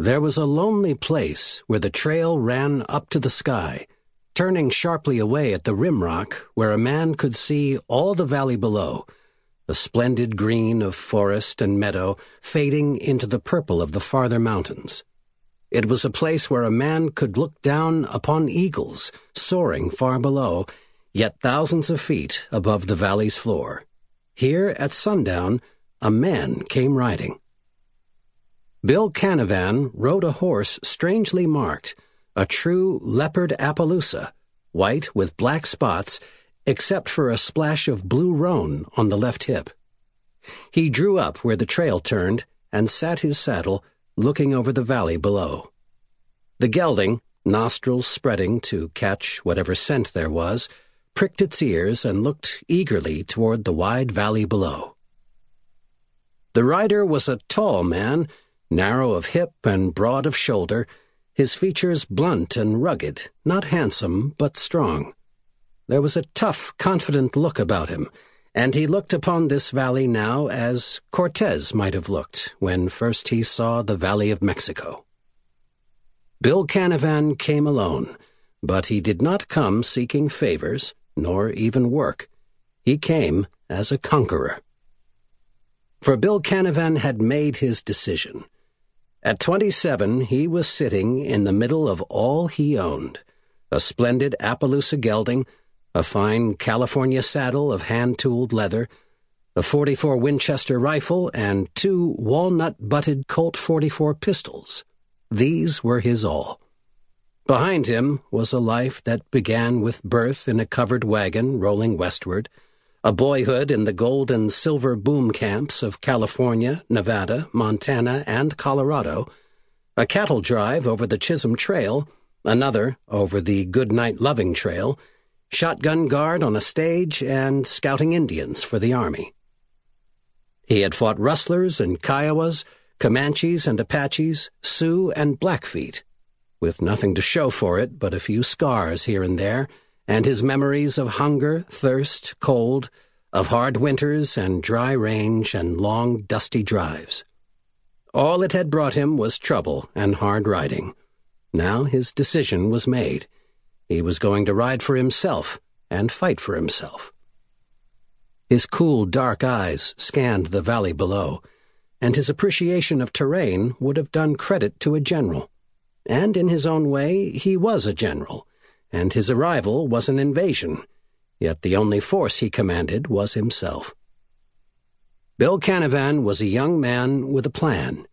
There was a lonely place where the trail ran up to the sky, turning sharply away at the rim rock where a man could see all the valley below, a splendid green of forest and meadow fading into the purple of the farther mountains. It was a place where a man could look down upon eagles soaring far below, yet thousands of feet above the valley's floor. Here at sundown, a man came riding. Bill Canavan rode a horse strangely marked, a true leopard Appaloosa, white with black spots, except for a splash of blue roan on the left hip. He drew up where the trail turned and sat his saddle, looking over the valley below. The gelding, nostrils spreading to catch whatever scent there was, pricked its ears and looked eagerly toward the wide valley below. The rider was a tall man narrow of hip and broad of shoulder, his features blunt and rugged, not handsome, but strong. There was a tough, confident look about him, and he looked upon this valley now as Cortez might have looked when first he saw the Valley of Mexico. Bill Canavan came alone, but he did not come seeking favors, nor even work. He came as a conqueror. For Bill Canavan had made his decision. At 27, he was sitting in the middle of all he owned a splendid Appaloosa gelding, a fine California saddle of hand tooled leather, a 44 Winchester rifle, and two walnut butted Colt 44 pistols. These were his all. Behind him was a life that began with birth in a covered wagon rolling westward a boyhood in the gold and silver boom camps of California, Nevada, Montana, and Colorado, a cattle drive over the Chisholm Trail, another over the Goodnight Loving Trail, shotgun guard on a stage, and scouting Indians for the Army. He had fought rustlers and Kiowas, Comanches and Apaches, Sioux and Blackfeet, with nothing to show for it but a few scars here and there, and his memories of hunger, thirst, cold, of hard winters and dry range and long, dusty drives. All it had brought him was trouble and hard riding. Now his decision was made. He was going to ride for himself and fight for himself. His cool, dark eyes scanned the valley below, and his appreciation of terrain would have done credit to a general. And in his own way, he was a general and his arrival was an invasion, yet the only force he commanded was himself. Bill Canavan was a young man with a plan.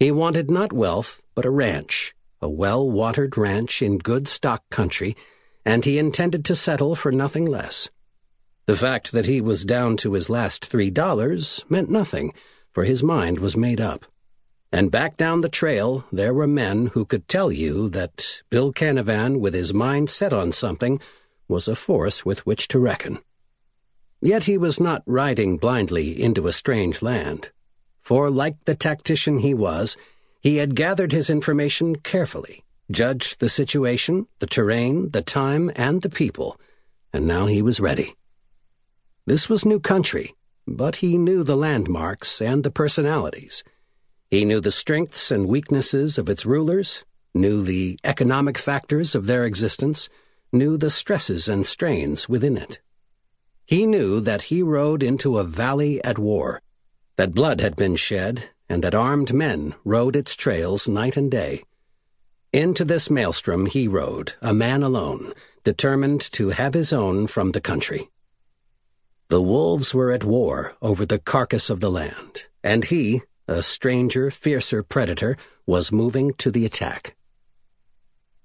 He wanted not wealth, but a ranch, a well-watered ranch in good stock country, and he intended to settle for nothing less. The fact that he was down to his last three dollars meant nothing, for his mind was made up. And back down the trail, there were men who could tell you that Bill Canavan, with his mind set on something, was a force with which to reckon. Yet he was not riding blindly into a strange land. For, like the tactician he was, he had gathered his information carefully, judged the situation, the terrain, the time, and the people, and now he was ready. This was new country, but he knew the landmarks and the personalities. He knew the strengths and weaknesses of its rulers, knew the economic factors of their existence, knew the stresses and strains within it. He knew that he rode into a valley at war, that blood had been shed, and that armed men rode its trails night and day. Into this maelstrom he rode, a man alone, determined to have his own from the country. The wolves were at war over the carcass of the land, and he, a stranger, fiercer predator, was moving to the attack.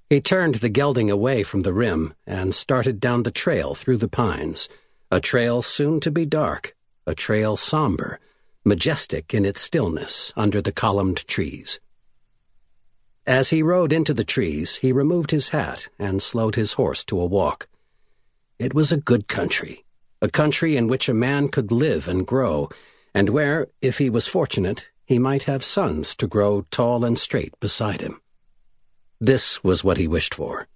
He turned the gelding away from the rim and started down the trail through the pines, a trail soon to be dark, a trail somber, majestic in its stillness under the columned trees. As he rode into the trees, he removed his hat and slowed his horse to a walk. It was a good country, a country in which a man could live and grow, and where, if he was fortunate, he might have sons to grow tall and straight beside him. This was what he wished for.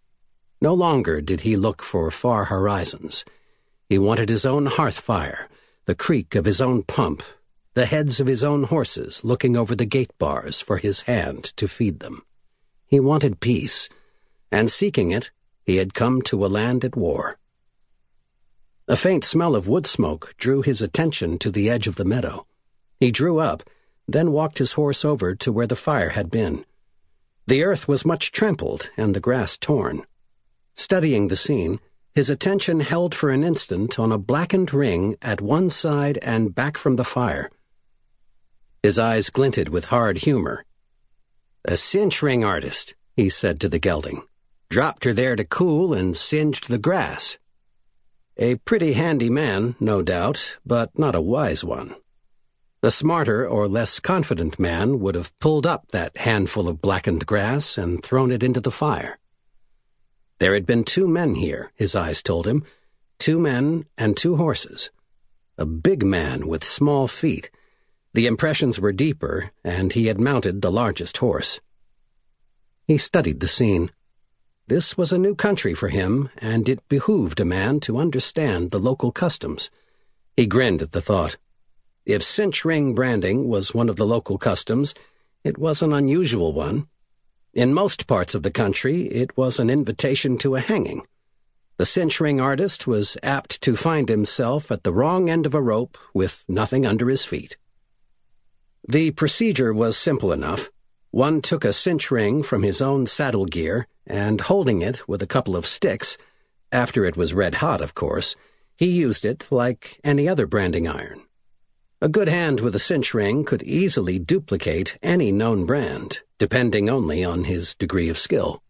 No longer did he look for far horizons. He wanted his own hearth fire, the creak of his own pump, the heads of his own horses looking over the gate bars for his hand to feed them. He wanted peace, and seeking it, he had come to a land at war. A faint smell of wood smoke drew his attention to the edge of the meadow. He drew up, then walked his horse over to where the fire had been. The earth was much trampled and the grass torn. Studying the scene, his attention held for an instant on a blackened ring at one side and back from the fire. His eyes glinted with hard humor. A cinch ring artist, he said to the gelding. Dropped her there to cool and singed the grass. A pretty handy man, no doubt, but not a wise one. A smarter or less confident man would have pulled up that handful of blackened grass and thrown it into the fire. There had been two men here, his eyes told him. Two men and two horses. A big man with small feet. The impressions were deeper, and he had mounted the largest horse. He studied the scene. This was a new country for him, and it behooved a man to understand the local customs. He grinned at the thought. If cinch ring branding was one of the local customs, it was an unusual one. In most parts of the country, it was an invitation to a hanging. The cinch ring artist was apt to find himself at the wrong end of a rope with nothing under his feet. The procedure was simple enough. One took a cinch ring from his own saddle gear, and holding it with a couple of sticks, after it was red hot, of course, he used it like any other branding iron. A good hand with a cinch ring could easily duplicate any known brand, depending only on his degree of skill.